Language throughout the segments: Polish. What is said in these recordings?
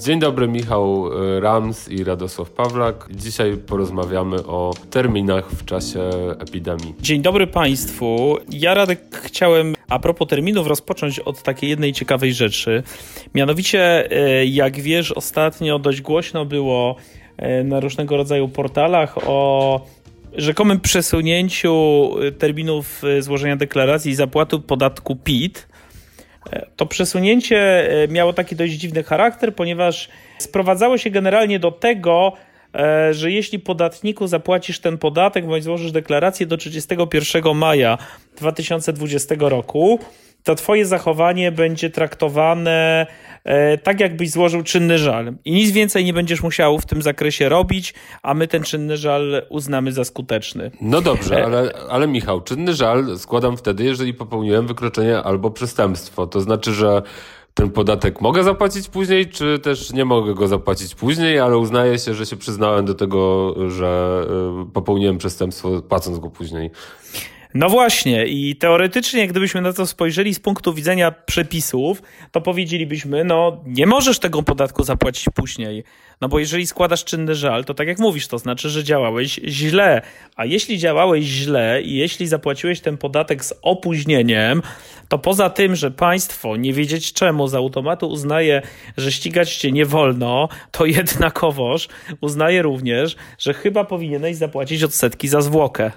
Dzień dobry, Michał y, Rams i Radosław Pawlak. Dzisiaj porozmawiamy o terminach w czasie epidemii. Dzień dobry Państwu. Ja Radek chciałem a propos terminów rozpocząć od takiej jednej ciekawej rzeczy. Mianowicie, e, jak wiesz, ostatnio dość głośno było e, na różnego rodzaju portalach o rzekomym przesunięciu terminów złożenia deklaracji i zapłaty podatku PIT. To przesunięcie miało taki dość dziwny charakter, ponieważ sprowadzało się generalnie do tego, że jeśli podatniku zapłacisz ten podatek bądź złożysz deklarację do 31 maja 2020 roku, to twoje zachowanie będzie traktowane e, tak, jakbyś złożył czynny żal. I nic więcej nie będziesz musiał w tym zakresie robić, a my ten czynny żal uznamy za skuteczny. No dobrze, ale, ale Michał, czynny żal składam wtedy, jeżeli popełniłem wykroczenie albo przestępstwo. To znaczy, że ten podatek mogę zapłacić później, czy też nie mogę go zapłacić później, ale uznaję się, że się przyznałem do tego, że y, popełniłem przestępstwo, płacąc go później. No właśnie, i teoretycznie, gdybyśmy na to spojrzeli z punktu widzenia przepisów, to powiedzielibyśmy, no nie możesz tego podatku zapłacić później. No bo jeżeli składasz czynny żal, to tak jak mówisz, to znaczy, że działałeś źle. A jeśli działałeś źle i jeśli zapłaciłeś ten podatek z opóźnieniem, to poza tym, że państwo nie wiedzieć czemu z automatu uznaje, że ścigać cię nie wolno, to jednakowoż uznaje również, że chyba powinieneś zapłacić odsetki za zwłokę.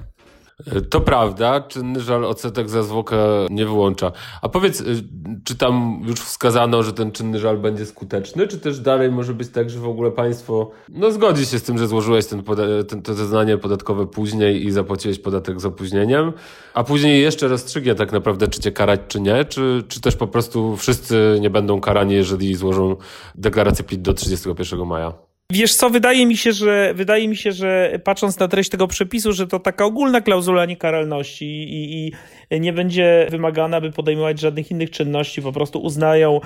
To prawda, czynny żal odsetek za zwłokę nie wyłącza. A powiedz, y, czy tam już wskazano, że ten czynny żal będzie skuteczny, czy też dalej może być tak, że w ogóle państwo no, zgodzi się z tym, że złożyłeś ten, ten, to zeznanie podatkowe później i zapłaciłeś podatek z opóźnieniem, a później jeszcze rozstrzygnie tak naprawdę, czy cię karać, czy nie, czy, czy też po prostu wszyscy nie będą karani, jeżeli złożą deklarację PIT do 31 maja? Wiesz co, wydaje mi się, że wydaje mi się, że patrząc na treść tego przepisu, że to taka ogólna klauzula niekaralności i, i nie będzie wymagana, by podejmować żadnych innych czynności, po prostu uznają,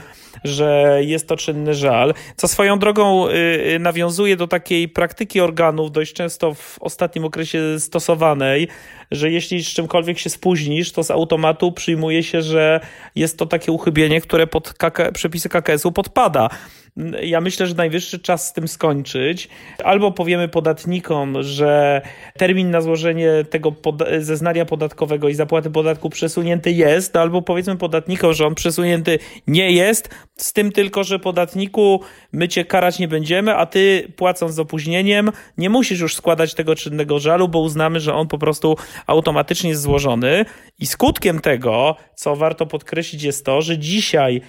że jest to czynny żal, co swoją drogą y, y, nawiązuje do takiej praktyki organów dość często w ostatnim okresie stosowanej, że jeśli z czymkolwiek się spóźnisz, to z automatu przyjmuje się, że jest to takie uchybienie, które pod KK, przepisy KKS-u podpada ja myślę, że najwyższy czas z tym skończyć. Albo powiemy podatnikom, że termin na złożenie tego zeznania podatkowego i zapłaty podatku przesunięty jest, albo powiedzmy podatnikom, że on przesunięty nie jest, z tym tylko, że podatniku my cię karać nie będziemy, a ty płacąc z opóźnieniem nie musisz już składać tego czynnego żalu, bo uznamy, że on po prostu automatycznie jest złożony. I skutkiem tego, co warto podkreślić, jest to, że dzisiaj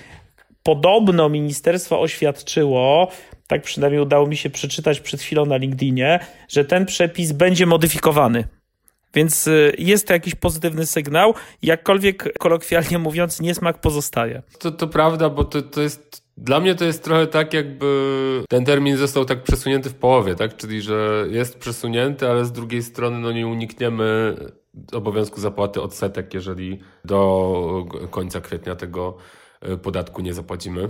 podobno ministerstwo oświadczyło, tak przynajmniej udało mi się przeczytać przed chwilą na LinkedInie, że ten przepis będzie modyfikowany. Więc y, jest to jakiś pozytywny sygnał, jakkolwiek kolokwialnie mówiąc, niesmak pozostaje. To, to prawda, bo to, to jest dla mnie to jest trochę tak, jakby ten termin został tak przesunięty w połowie, tak? Czyli, że jest przesunięty, ale z drugiej strony no nie unikniemy obowiązku zapłaty odsetek, jeżeli do końca kwietnia tego E, podatku nie zapłacimy.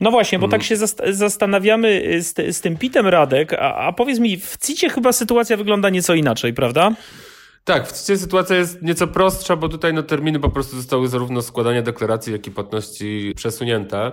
No właśnie, bo tak mm. się zastanawiamy z, z tym pitem Radek, a, a powiedz mi, w CIT-ie chyba sytuacja wygląda nieco inaczej, prawda? Tak, w CIT sytuacja jest nieco prostsza, bo tutaj no, terminy po prostu zostały zarówno składania deklaracji, jak i płatności przesunięte.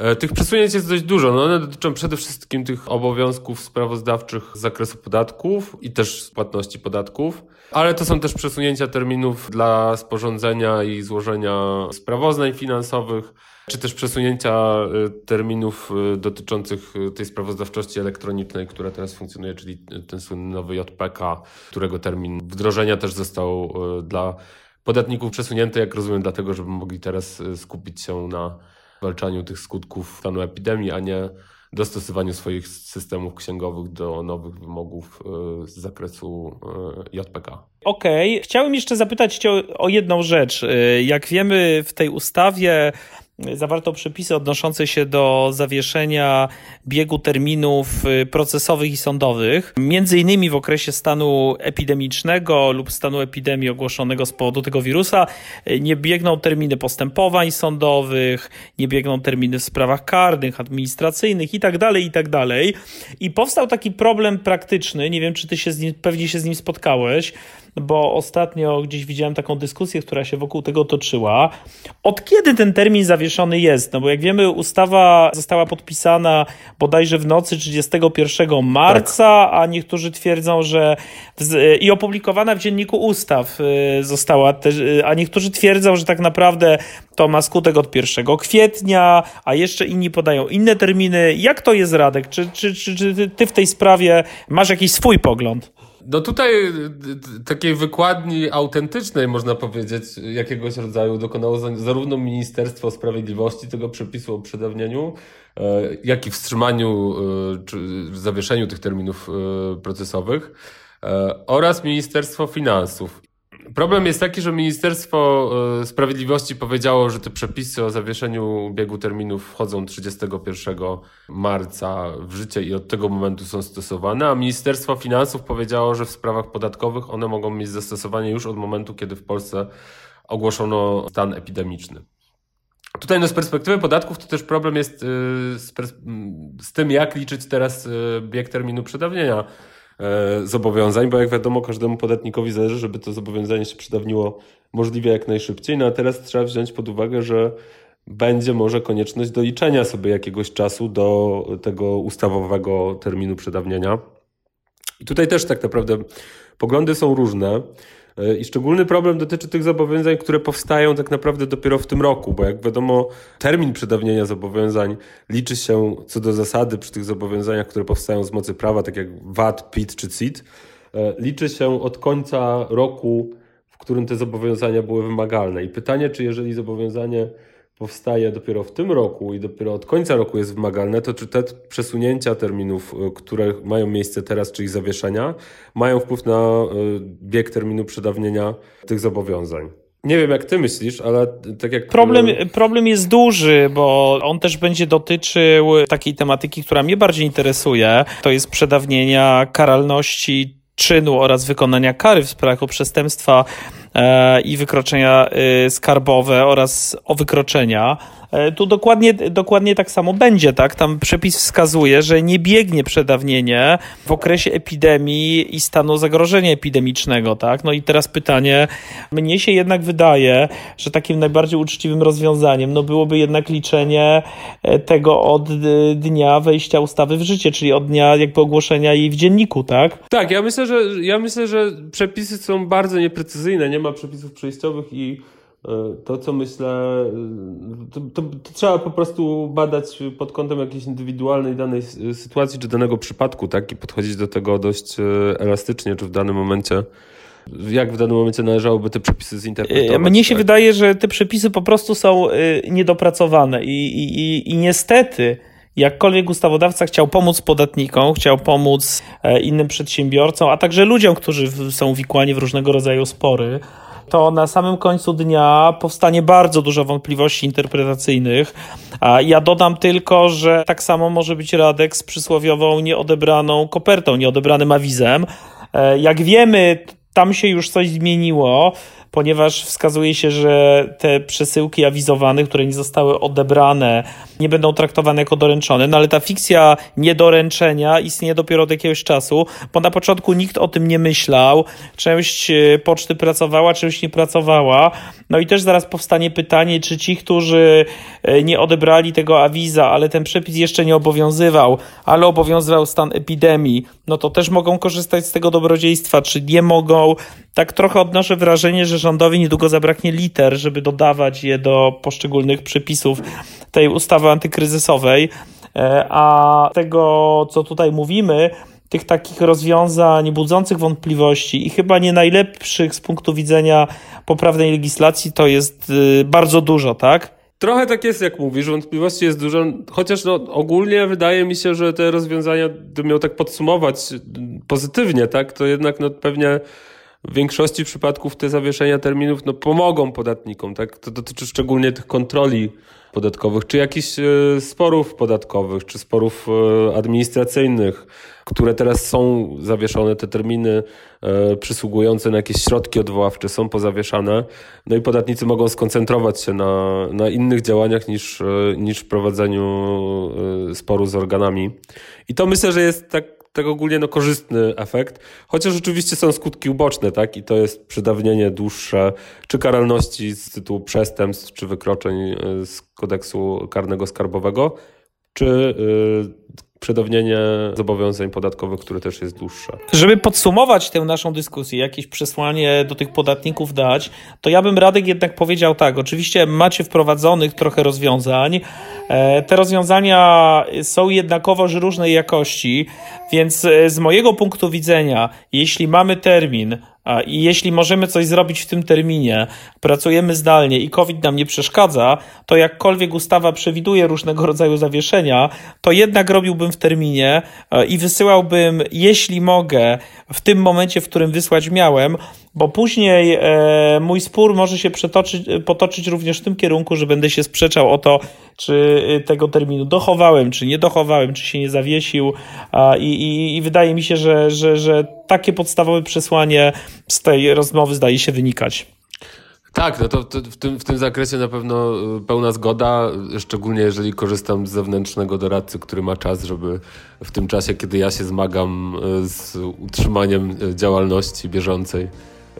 E, tych przesunięć jest dość dużo. No one dotyczą przede wszystkim tych obowiązków sprawozdawczych z zakresu podatków i też płatności podatków, ale to są też przesunięcia terminów dla sporządzenia i złożenia sprawozdań finansowych, czy też przesunięcia e, terminów e, dotyczących tej sprawozdawczości elektronicznej, która teraz funkcjonuje, czyli ten słynny nowy JPK, którego termin wdrożenia też został dla podatników przesunięty, jak rozumiem, dlatego, żeby mogli teraz skupić się na zwalczaniu tych skutków stanu epidemii, a nie dostosowaniu swoich systemów księgowych do nowych wymogów e, z zakresu e, JPK. Okej, okay. chciałem jeszcze zapytać Cię o jedną rzecz. E, jak wiemy, w tej ustawie zawarto przepisy odnoszące się do zawieszenia biegu terminów y, procesowych i sądowych, między innymi w okresie stanu epidemicznego lub stanu epidemii ogłoszonego z powodu tego wirusa, y, nie biegną terminy postępowań sądowych, nie biegną terminy w sprawach karnych, administracyjnych itd., tak itd. Tak I powstał taki problem praktyczny, nie wiem czy ty się z nim, pewnie się z nim spotkałeś, bo ostatnio gdzieś widziałem taką dyskusję, która się wokół tego toczyła. Od kiedy ten termin zawieszony jest? No bo jak wiemy, ustawa została podpisana bodajże w nocy 31 marca, tak. a niektórzy twierdzą, że i opublikowana w dzienniku ustaw y, została też, y, a niektórzy twierdzą, że tak naprawdę to ma skutek od 1 kwietnia, a jeszcze inni podają inne terminy. Jak to jest, Radek? Czy, czy, czy, czy ty w tej sprawie masz jakiś swój pogląd? No tutaj takiej wykładni autentycznej, można powiedzieć, jakiegoś rodzaju dokonało zarówno Ministerstwo Sprawiedliwości tego przepisu o przedawnieniu, e, jak i wstrzymaniu e, czy zawieszeniu tych terminów e, procesowych oraz Ministerstwo Finansów. Problem jest taki, że Ministerstwo e, Sprawiedliwości powiedziało, że te przepisy o zawieszeniu biegu terminów wchodzą 31 marca w życie i od tego momentu są stosowane, a Ministerstwo Finansów powiedziało, że w sprawach podatkowych one mogą mieć zastosowanie już od momentu, kiedy w Polsce ogłoszono stan epidemiczny. Tutaj no, z perspektywy podatków to też problem jest e, z, z tym, jak liczyć teraz e, bieg terminu przedawnienia zobowiązań, bo jak wiadomo, każdemu podatnikowi zależy, żeby to zobowiązanie się przedawniło możliwie jak najszybciej. No a teraz trzeba wziąć pod uwagę, że będzie może konieczność doliczenia sobie jakiegoś czasu do tego ustawowego terminu przedawnienia. I tutaj też tak naprawdę poglądy są różne. E, I szczególny problem dotyczy tych zobowiązań, które powstają tak naprawdę dopiero w tym roku, bo jak wiadomo, termin przedawnienia zobowiązań liczy się co do zasady przy tych zobowiązaniach, które powstają z mocy prawa, tak jak VAT, PIT czy CIT, e, liczy się od końca roku, w którym te zobowiązania były wymagalne. I pytanie, czy jeżeli zobowiązanie powstaje dopiero w tym roku i dopiero od końca roku jest wymagalne, to czy te przesunięcia terminów, y, które mają miejsce teraz, czyli zawieszenia, mają wpływ na y, bieg terminu przedawnienia tych zobowiązań? Nie wiem, jak ty myślisz, ale tak jak. Problem, problem jest duży, bo on też będzie dotyczył takiej tematyki, która mnie bardziej interesuje. To jest przedawnienia karalności czynu oraz wykonania kary w sprawach o przestępstwa i wykroczenia e, skarbowe oraz o wykroczenia. E, tu dokładnie, dokładnie tak samo będzie, tak? Tam przepis wskazuje, że nie biegnie przedawnienie w okresie epidemii i stanu zagrożenia epidemicznego, tak? No i teraz pytanie, mnie się jednak wydaje, że takim najbardziej uczciwym rozwiązaniem no byłoby jednak liczenie e, tego od dnia wejścia ustawy w życie, czyli od dnia jakby ogłoszenia jej w dzienniku, tak? Tak, ja myślę, że ja myślę, że przepisy są bardzo nieprecyzyjne, nie ma przepisów przejściowych i E, to, co myślę, e, to, to, to, trzeba po prostu badać pod kątem jakiejś indywidualnej danej sytuacji czy danego przypadku, tak? I podchodzić do tego dość e, elastycznie, czy w danym momencie jak w danym momencie należałoby te przepisy zinterpretować. Mnie się tak? wydaje, że te przepisy po prostu są niedopracowane i, i, i niestety jakkolwiek ustawodawca chciał pomóc podatnikom, chciał pomóc innym przedsiębiorcom, a także ludziom, którzy są wikłani w różnego rodzaju spory, to na samym końcu dnia powstanie bardzo dużo wątpliwości interpretacyjnych. A ja dodam tylko, że tak samo może być Radek z przysłowiową nieodebraną kopertą, nieodebranym awizem. E, jak wiemy, tam się już coś zmieniło ponieważ wskazuje się, że te przesyłki awizowane, które nie zostały odebrane, nie będą traktowane jako doręczone. No ale ta fikcja niedoręczenia istnieje dopiero od jakiegoś czasu, bo na początku nikt o tym nie myślał. Część e, poczty pracowała, część nie pracowała. No i też zaraz powstanie pytanie, czy ci, którzy e, nie odebrali tego awiza, ale ten przepis jeszcze nie obowiązywał, ale obowiązywał stan epidemii, no to też mogą korzystać z tego dobrodziejstwa, czy nie mogą. Tak trochę odnoszę wrażenie, że rządowi niedługo zabraknie liter, żeby dodawać je do poszczególnych przepisów tej ustawy antykryzysowej. E, a tego, co tutaj mówimy, tych takich rozwiązań budzących wątpliwości i chyba nie najlepszych z punktu widzenia poprawnej legislacji, to jest y, bardzo dużo, tak? Trochę tak jest, jak mówisz, wątpliwości jest dużo, chociaż no, ogólnie wydaje mi się, że te rozwiązania, gdybym miał tak podsumować pozytywnie, tak, to jednak no, pewnie w większości przypadków te zawieszenia terminów no, pomogą podatnikom. Tak? To dotyczy szczególnie tych kontroli podatkowych, czy jakichś e, sporów podatkowych, czy sporów e, administracyjnych, które teraz są zawieszone, te terminy e, przysługujące na jakieś środki odwoławcze są pozawieszane, no i podatnicy mogą skoncentrować się na, na innych działaniach niż, niż prowadzeniu sporu z organami. I to myślę, że jest tak tak ogólnie no, korzystny efekt, chociaż oczywiście są skutki uboczne, tak? I to jest przedawnienie dłuższe, czy karalności z tytułu przestępstw, czy wykroczeń e, z kodeksu karnego skarbowego, czy yy, przedawnienie zobowiązań podatkowych, które też jest dłuższe. Żeby podsumować tę naszą dyskusję, jakieś przesłanie do tych podatników dać, to ja bym Radek jednak powiedział tak. Oczywiście macie wprowadzonych trochę rozwiązań. E, te rozwiązania są jednakowoż różnej jakości, więc e, z mojego punktu widzenia, jeśli mamy termin, i jeśli możemy coś zrobić w tym terminie, pracujemy zdalnie i COVID nam nie przeszkadza, to jakkolwiek ustawa przewiduje różnego rodzaju zawieszenia, to jednak robiłbym w terminie i wysyłałbym, jeśli mogę, w tym momencie, w którym wysłać miałem, bo później e, mój spór może się przetoczyć, potoczyć również w tym kierunku, że będę się sprzeczał o to, czy tego terminu dochowałem, czy nie dochowałem, czy się nie zawiesił a, i, i, i wydaje mi się, że, że, że takie podstawowe przesłanie z tej rozmowy zdaje się wynikać. Tak, no to, w, tym, w tym zakresie na pewno y, pełna zgoda, szczególnie jeżeli korzystam z zewnętrznego doradcy, który ma czas, żeby w tym czasie, kiedy ja się zmagam z utrzymaniem działalności bieżącej,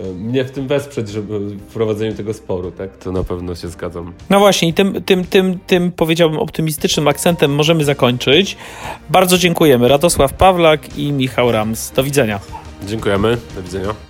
mnie w tym wesprzeć, żeby w prowadzeniu tego sporu, tak? To na pewno się zgadzam. No właśnie, i tym, tym, tym, tym powiedziałbym optymistycznym akcentem możemy zakończyć. Bardzo dziękujemy. Radosław Pawlak i Michał Rams. Do widzenia. Dziękujemy. Do widzenia.